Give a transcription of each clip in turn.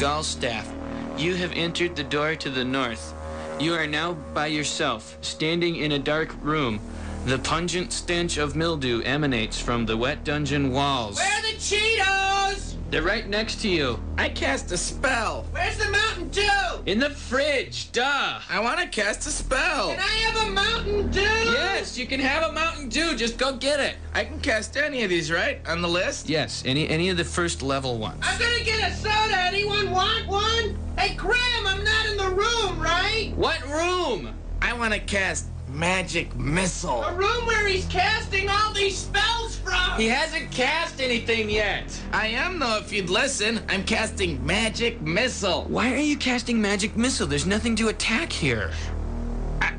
Gallstaff, you have entered the door to the north. You are now by yourself, standing in a dark room. The pungent stench of mildew emanates from the wet dungeon walls. Where are the Cheetos? They're right next to you. I cast a spell. Where's the Mountain Dew? In the fridge, duh. I want to cast a spell. Can I have a Mountain Dew? Yes, you can have a Mountain Dew. Just go get it. I can cast any of these, right? On the list? Yes, any any of the first level ones. I'm gonna get a soda. Anyone want one? Hey, Graham, I'm not in the room, right? What room? I want to cast magic missile. The room where he's casting all these spells from. He hasn't cast anything yet. I am though, if you'd listen. I'm casting magic missile. Why are you casting magic missile? There's nothing to attack here. I,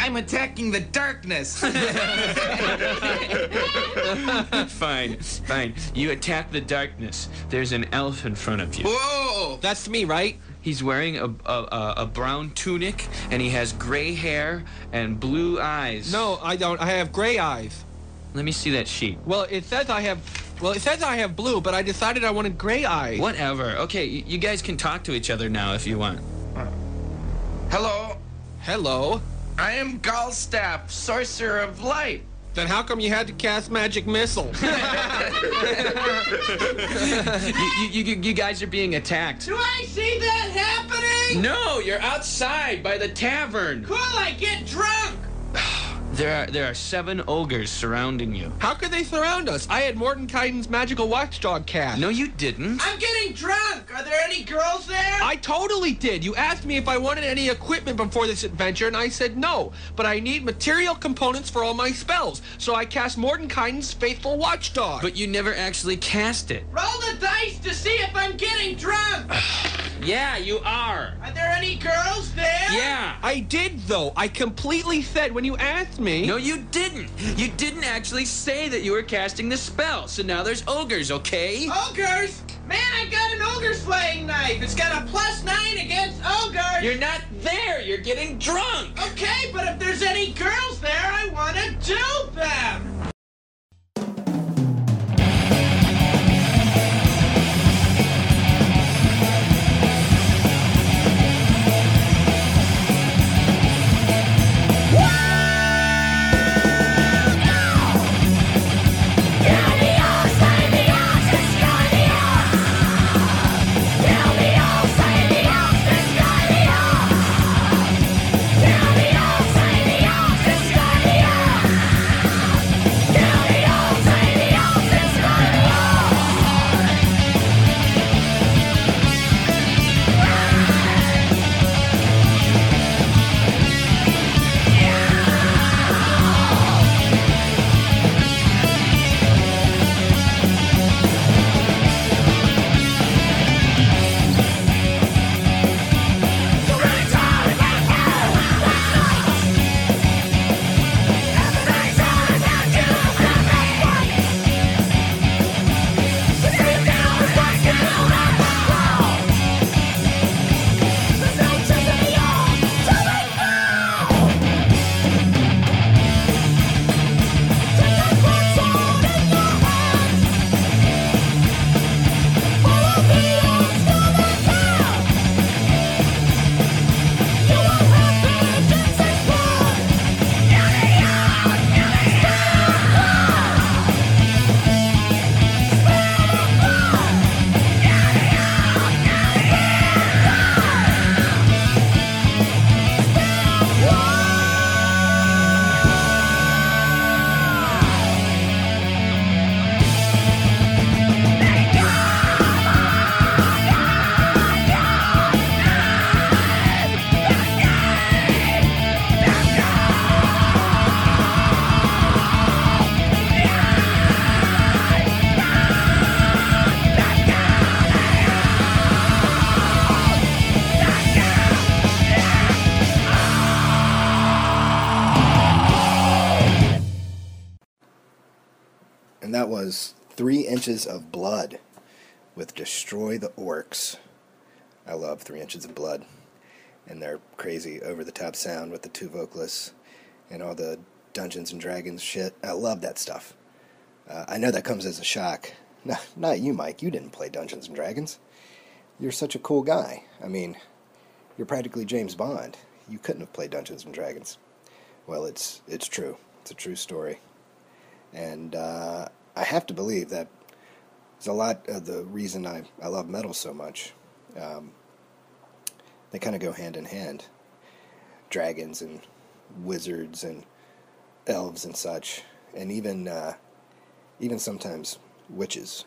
I'm attacking the darkness. fine, fine. You attack the darkness. There's an elf in front of you. Whoa! That's me, right? He's wearing a, a, a, a brown tunic and he has gray hair and blue eyes. No, I don't. I have gray eyes. Let me see that sheet. Well, it says I have. Well, it says I have blue, but I decided I wanted gray eyes. Whatever. Okay, you guys can talk to each other now if you want. Hello, Hello. I am Gallstaff, sorcerer of light. Then how come you had to cast magic missile? you, you, you, you guys are being attacked. Do I see that happening? No, you're outside by the tavern. Cool, I get drunk. There are there are seven ogres surrounding you. how could they surround us? I had Mordenkainen's magical watchdog cast. No, you didn't. I'm getting drunk. Are there any girls there? I totally did. You asked me if I wanted any equipment before this adventure, and I said no. But I need material components for all my spells, so I cast Mordenkainen's faithful watchdog. But you never actually cast it. Roll the dice to see if I'm getting drunk. Yeah, you are. Are there any girls there? Yeah. I did though. I completely said when you asked me. No, you didn't. You didn't actually say that you were casting the spell. So now there's ogres, okay? Ogres? Man, I got an ogre slaying knife. It's got a plus nine against ogres. You're not there. You're getting drunk. Okay, but if there's any girls there, I want to do them. Inches of Blood with Destroy the Orcs. I love Three Inches of Blood. And their crazy over the top sound with the two vocalists and all the Dungeons and Dragons shit. I love that stuff. Uh, I know that comes as a shock. No, not you, Mike. You didn't play Dungeons and Dragons. you're such a cool guy. I mean, you're practically James Bond. You couldn't have played Dungeons and Dragons. Well, it's it's true. It's a true story, and uh, I have to believe that it's a lot of the reason I I love metal so much. Um, they kind of go hand in hand. Dragons and wizards and elves and such, and even uh, even sometimes witches.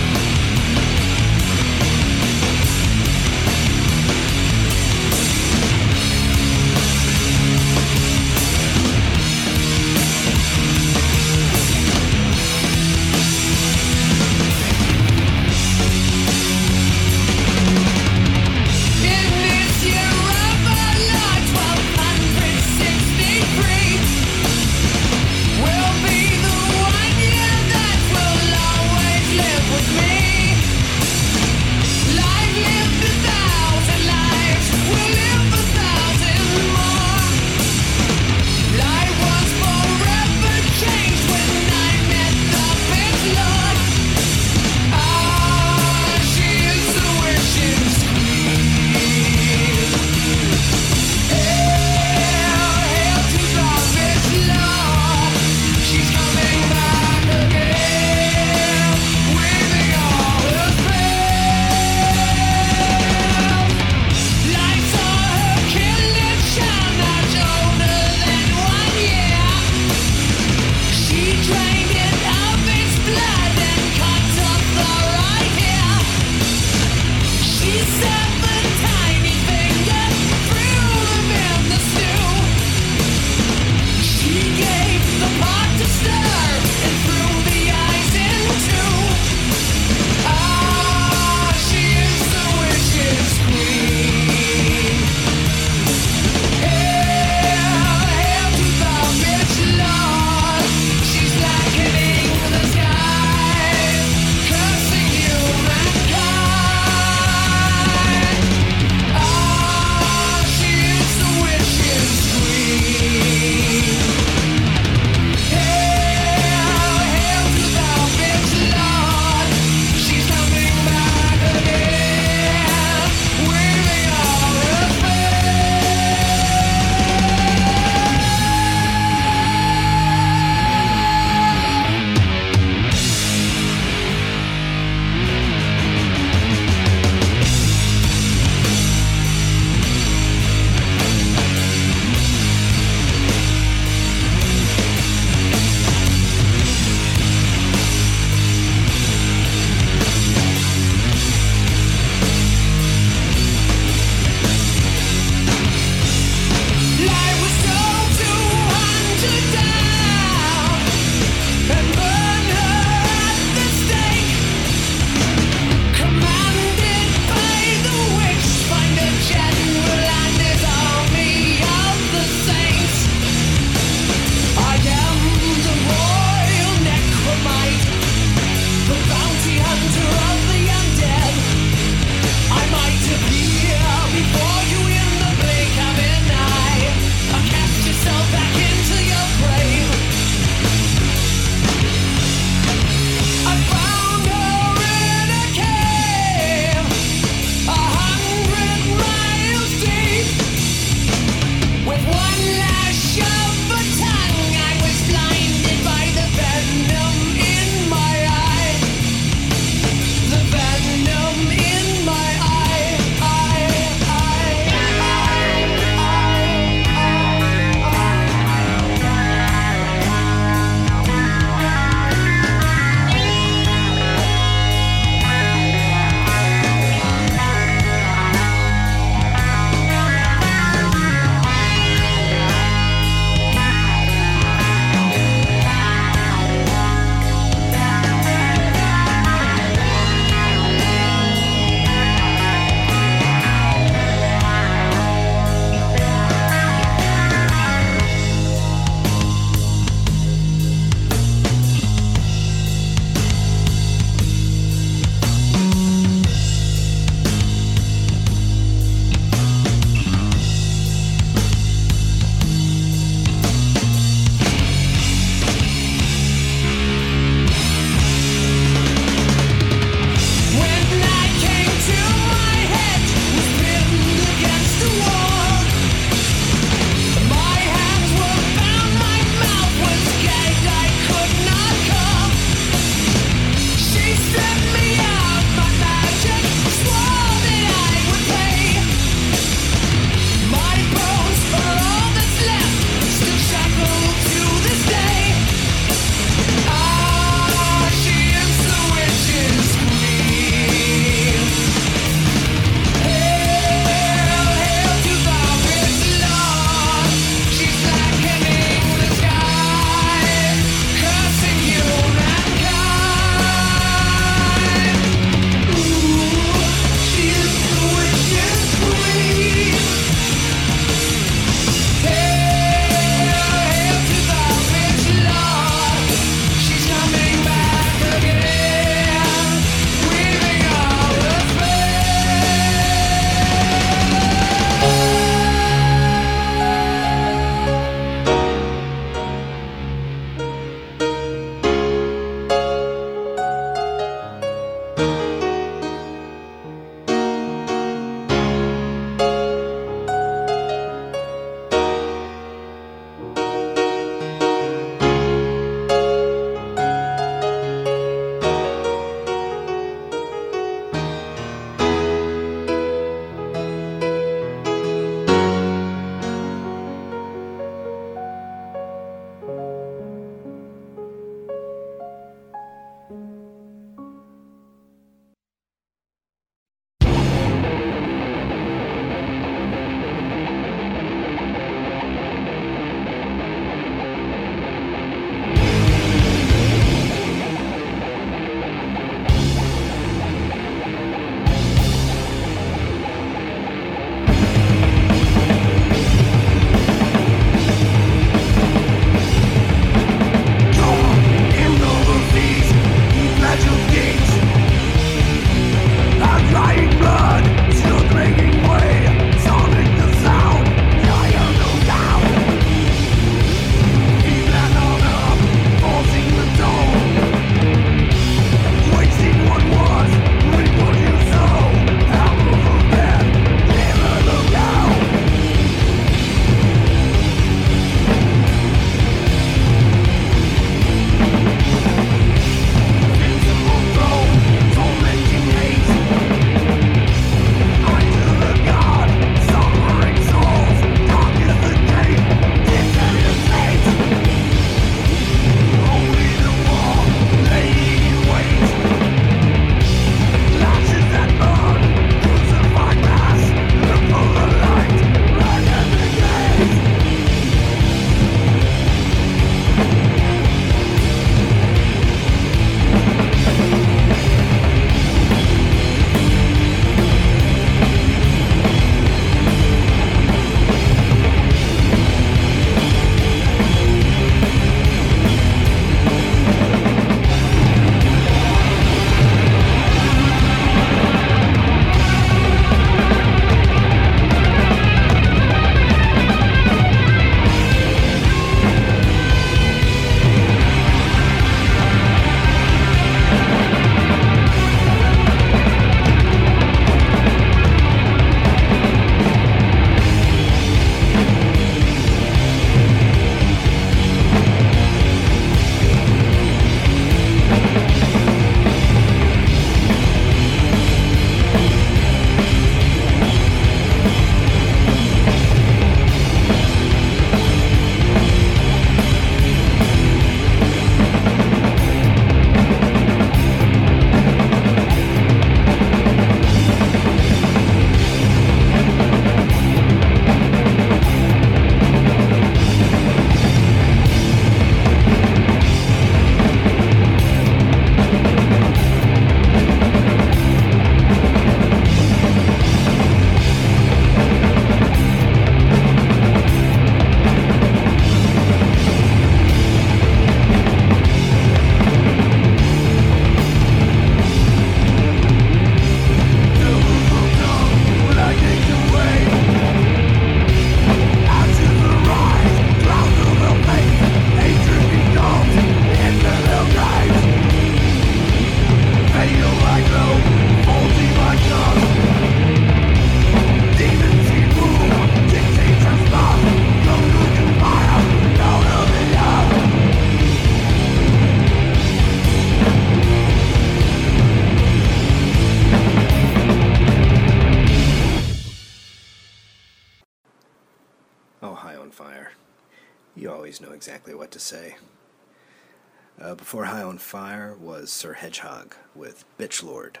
Before High on Fire was Sir Hedgehog with Bitch Lord,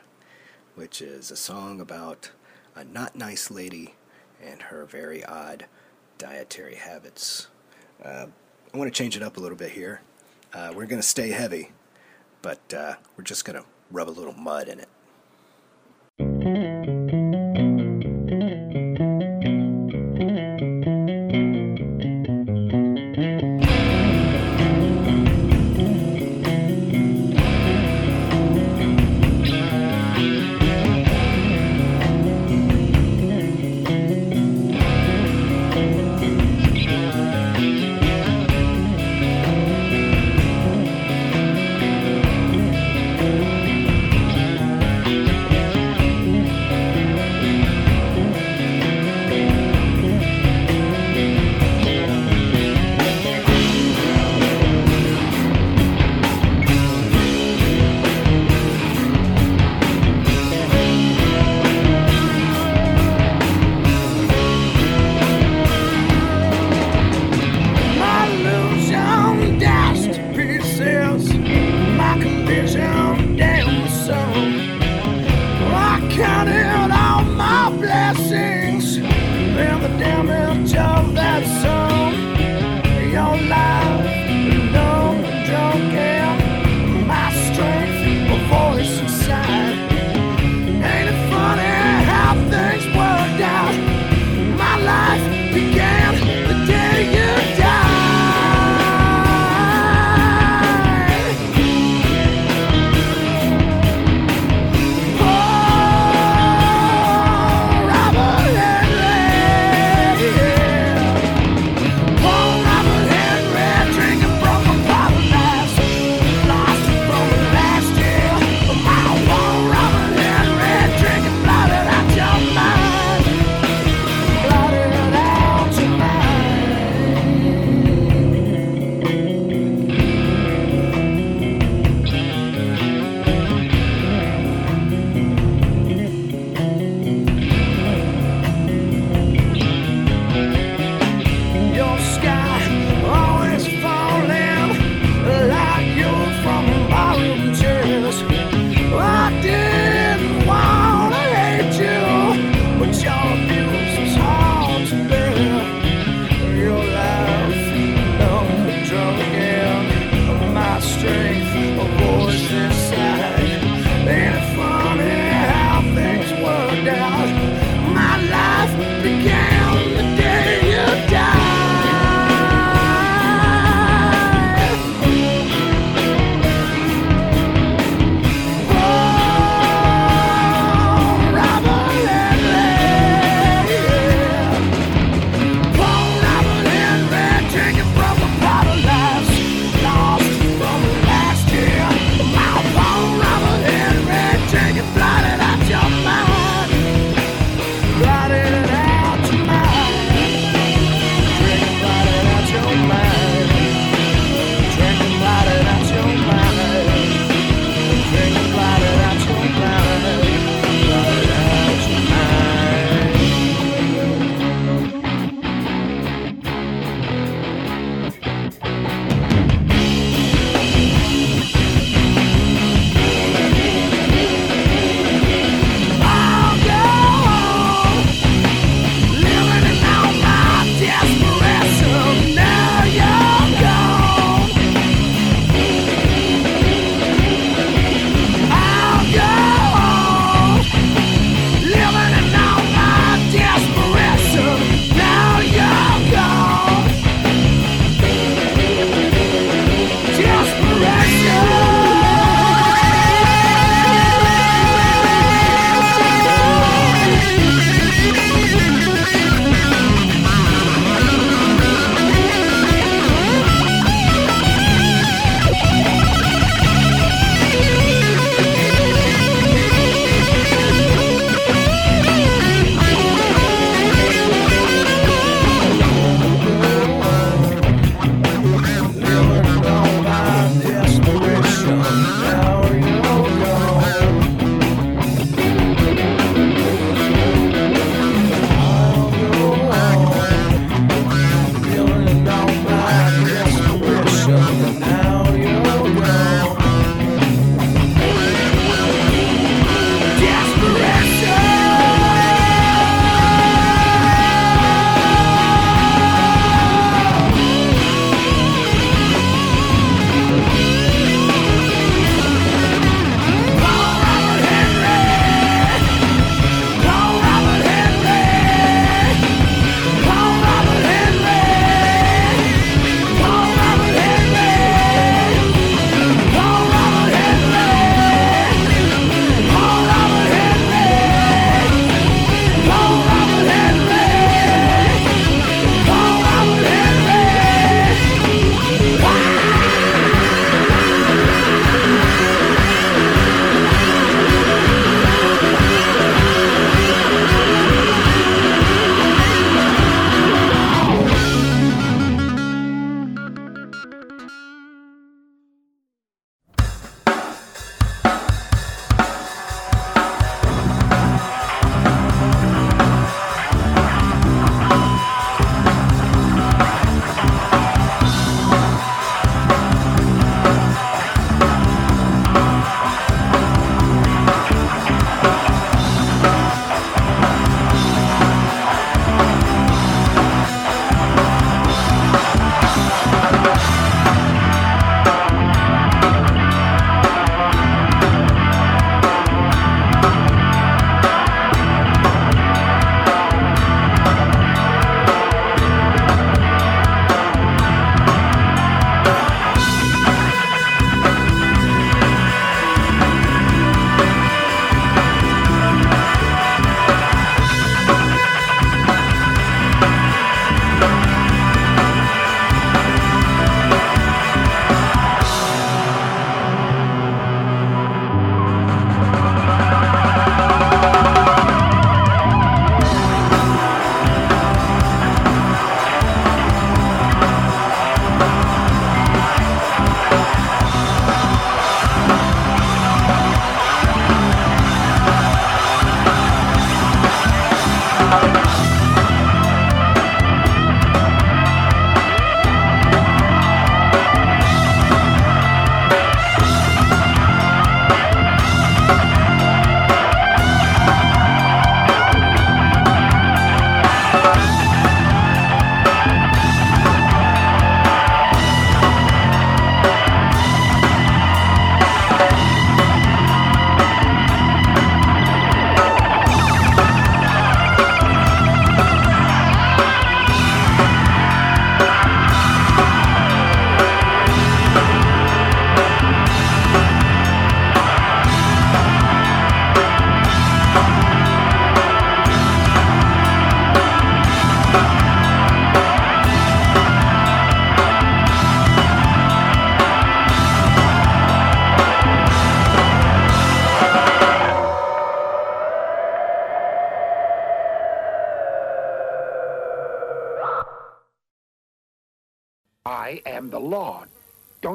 which is a song about a not nice lady and her very odd dietary habits. Uh, I want to change it up a little bit here. Uh, we're going to stay heavy, but uh, we're just going to rub a little mud in it.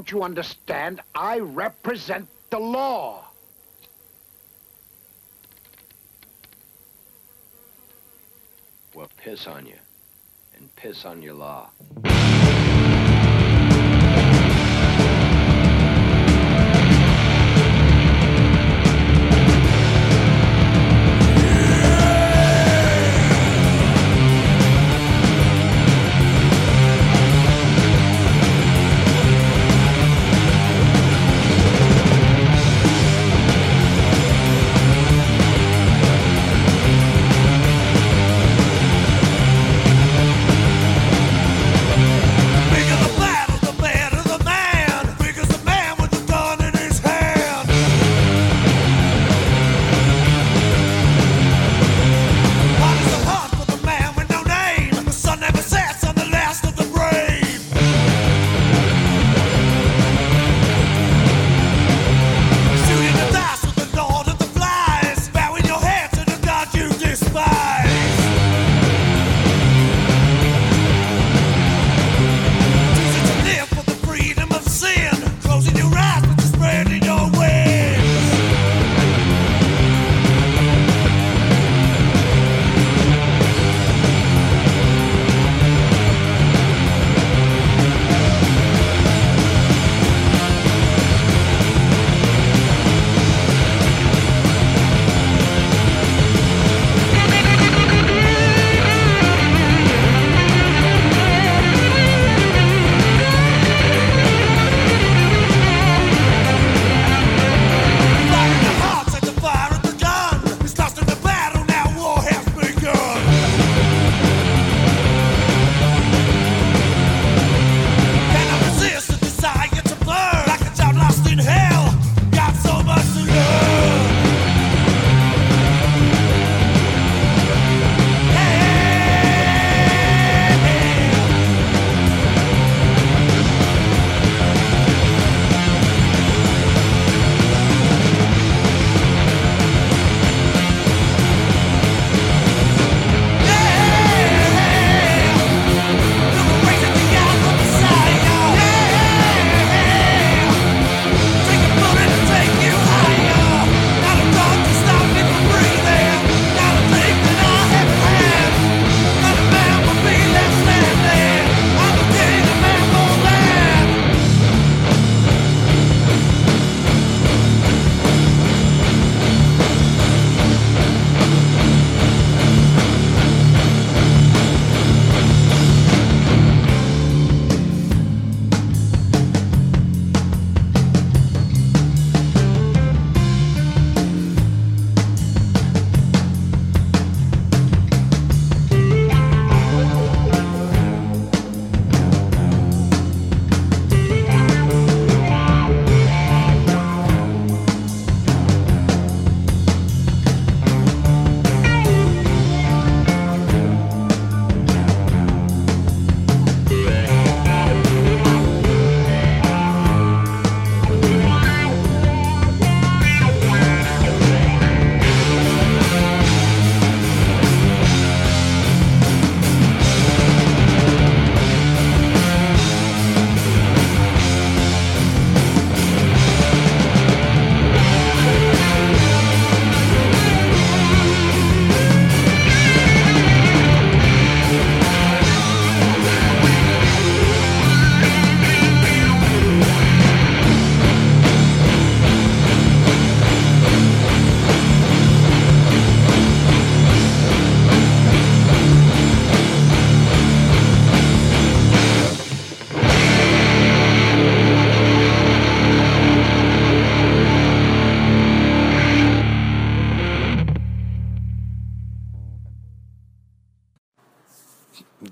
Don't you understand? I represent the law. Well, piss on you. And piss on your law.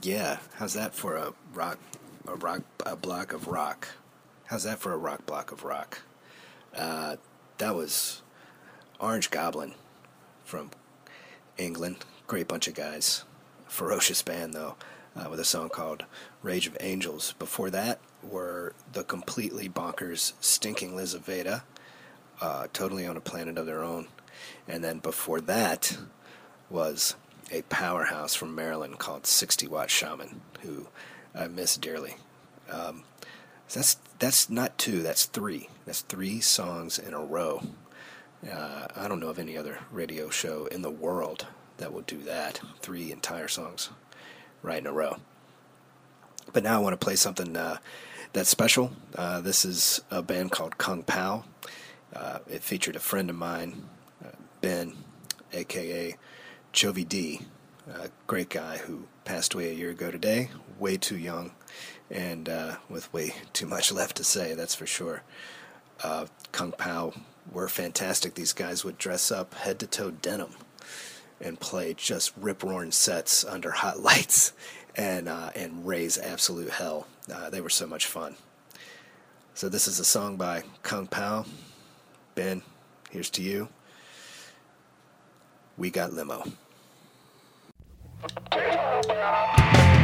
Yeah, how's that for a rock, a rock, a block of rock? How's that for a rock block of rock? Uh, that was Orange Goblin from England. Great bunch of guys. Ferocious band though, uh, with a song called "Rage of Angels." Before that were the completely bonkers Stinking Lizaveta, uh, totally on a planet of their own. And then before that was a powerhouse from Maryland called 60 Watt Shaman, who I miss dearly. Um, that's that's not two. That's three. That's three songs in a row. Uh, I don't know of any other radio show in the world that will do that. Three entire songs right in a row. But now I want to play something uh, that's special. Uh, this is a band called Kung Pao. Uh, it featured a friend of mine, uh, Ben, aka Jovi D, a great guy who passed away a year ago today, way too young, and uh, with way too much left to say, that's for sure. Uh, Kung Pao were fantastic. These guys would dress up head to toe denim and play just rip roaring sets under hot lights and uh, and raise absolute hell. Uh, they were so much fun. So this is a song by Kung Pao. Ben, here's to you. We got limo. Thank you.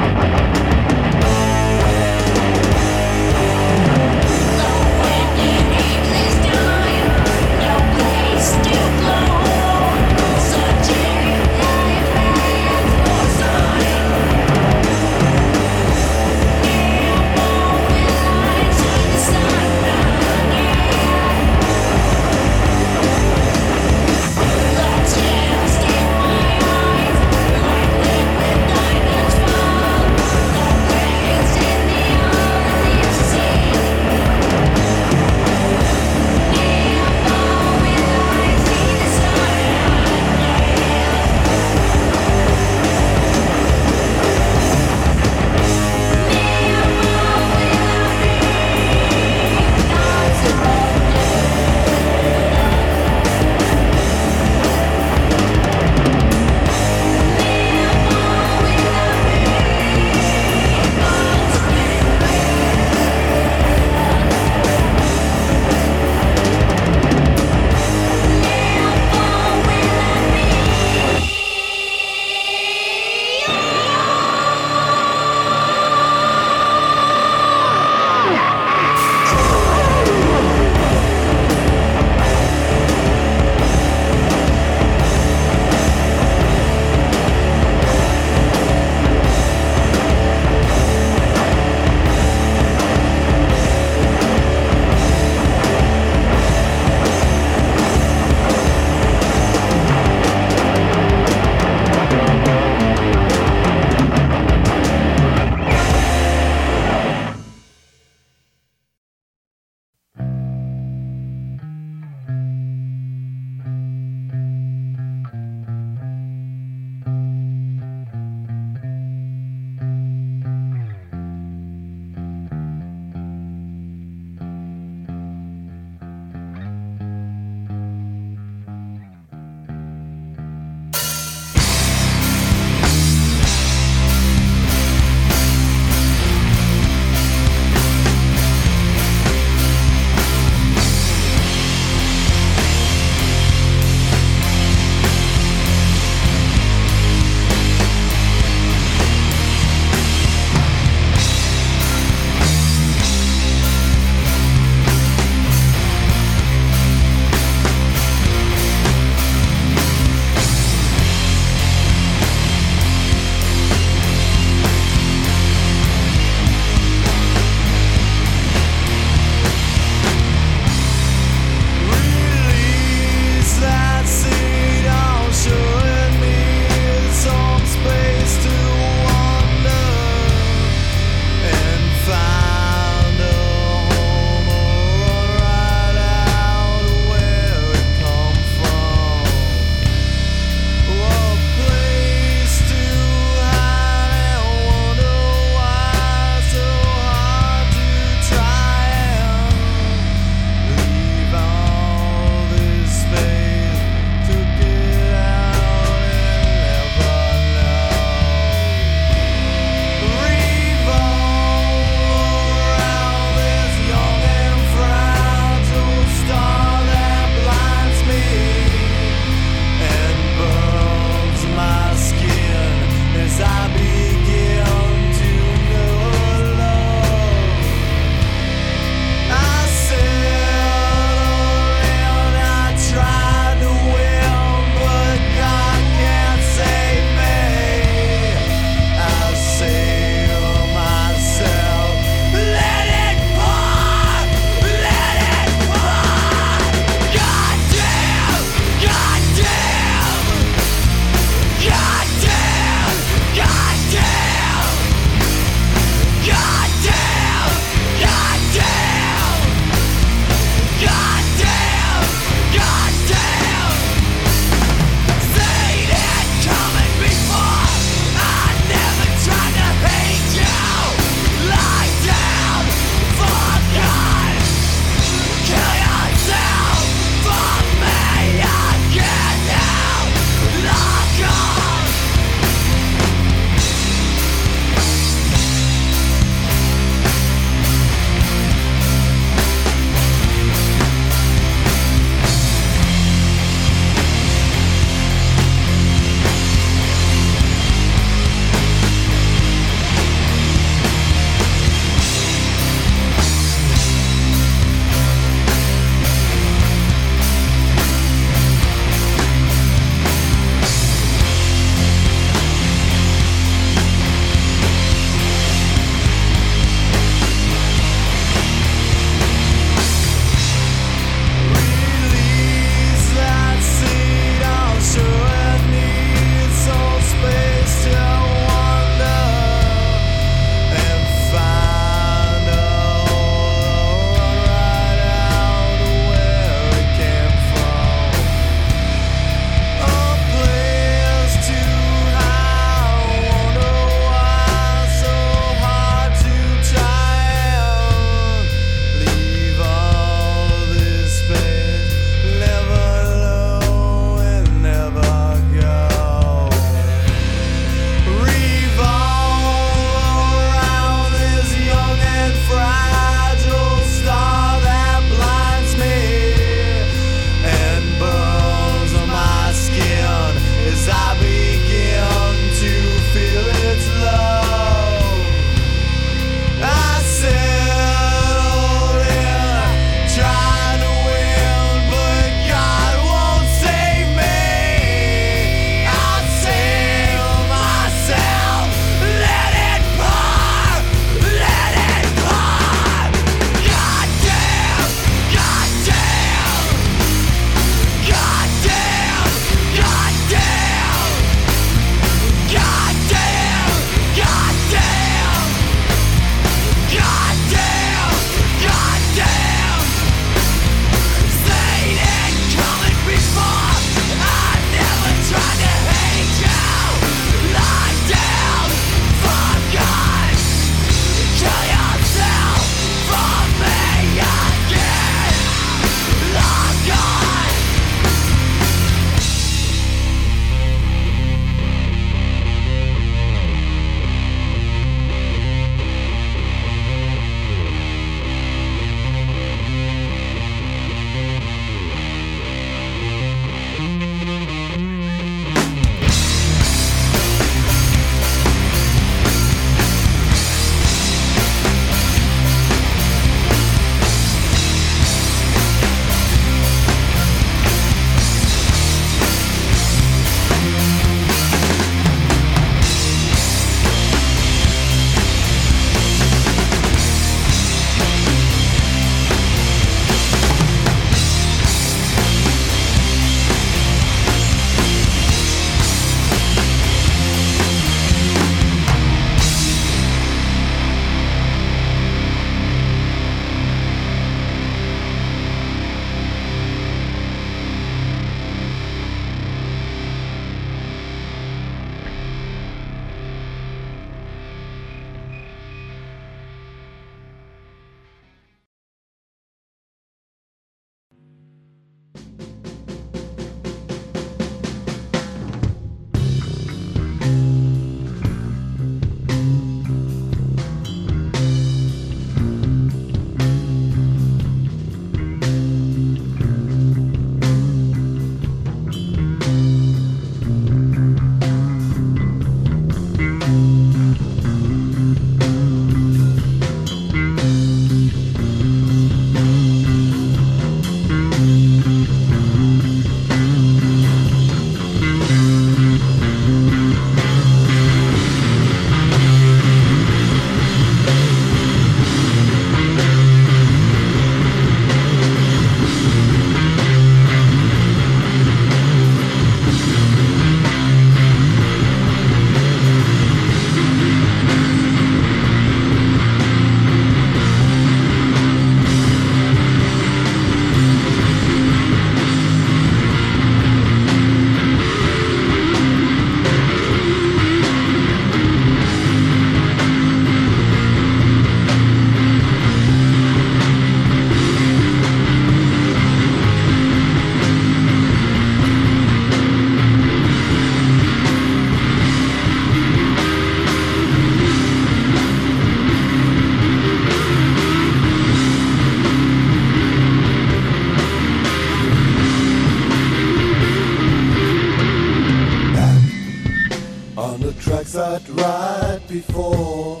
Sat right before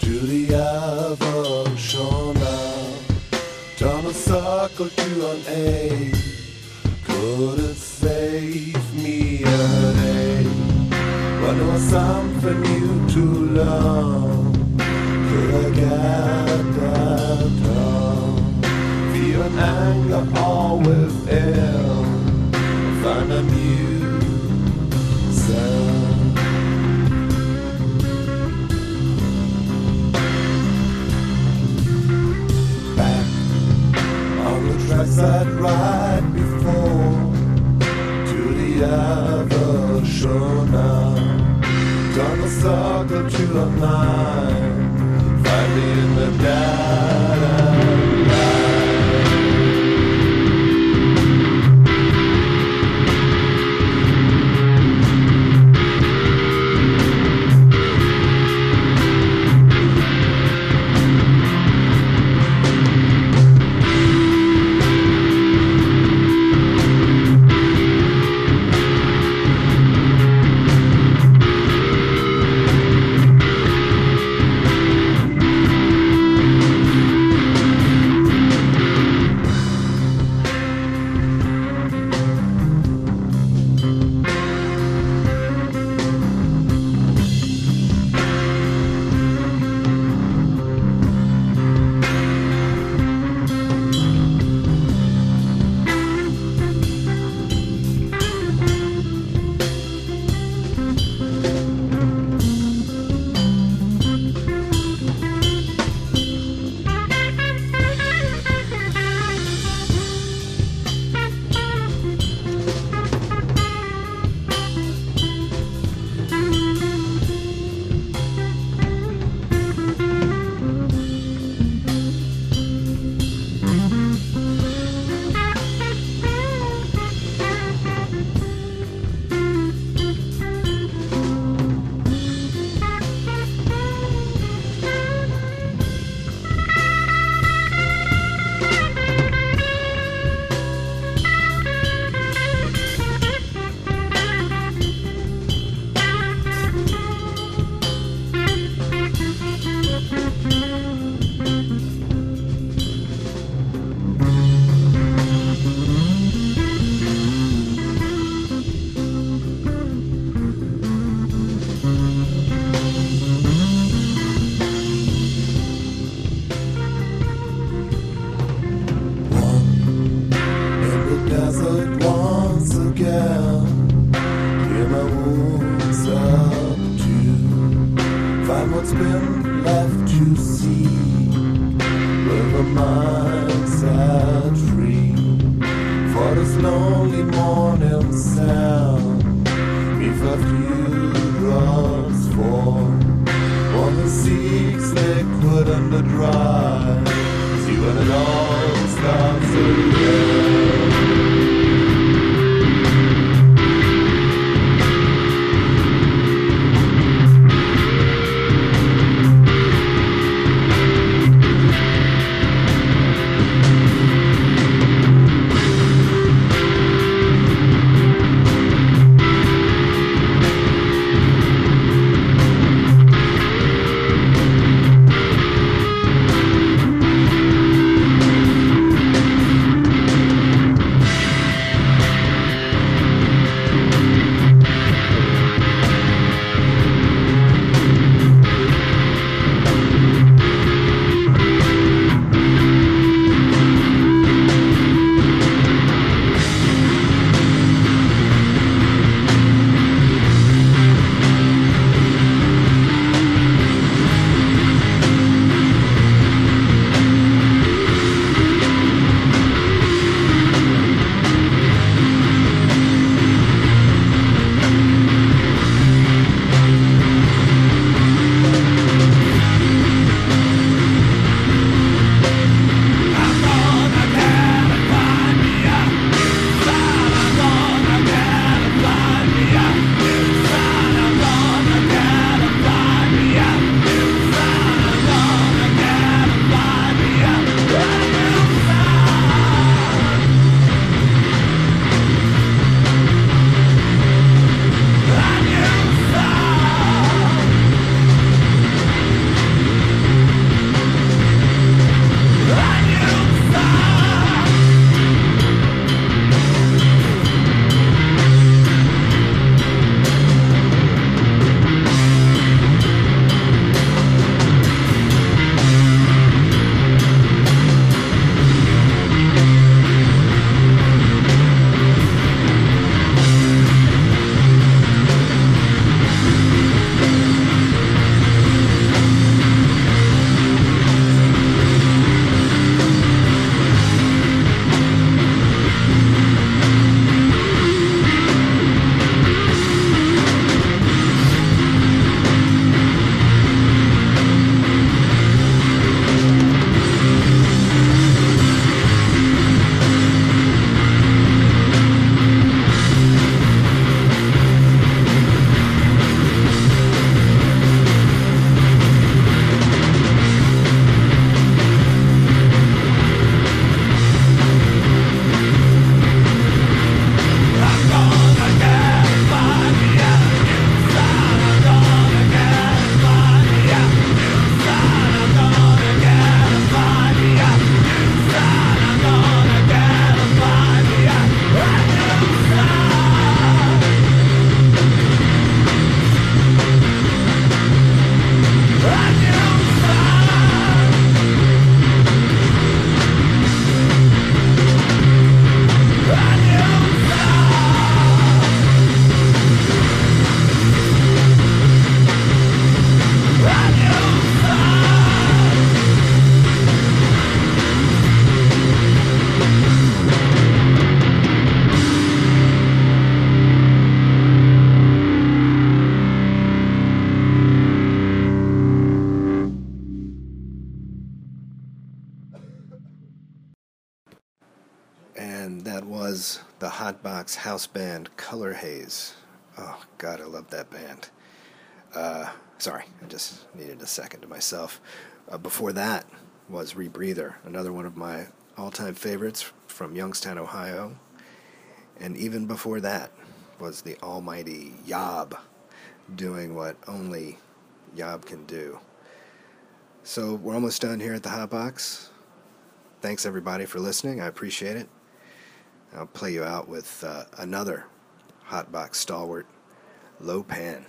to the other shore now. Turn a circle to an A. couldn't save me a day? When there was something new to learn, could I get that done? Fear and anger all within, find a the side right before to the other shore now. Turn the circle to a nine. Find me in the data myself. Uh, before that was Rebreather, another one of my all time favorites from Youngstown, Ohio. And even before that was the almighty Yob doing what only Yob can do. So we're almost done here at the Hotbox. Thanks everybody for listening. I appreciate it. I'll play you out with uh, another Hotbox stalwart, Lowpan.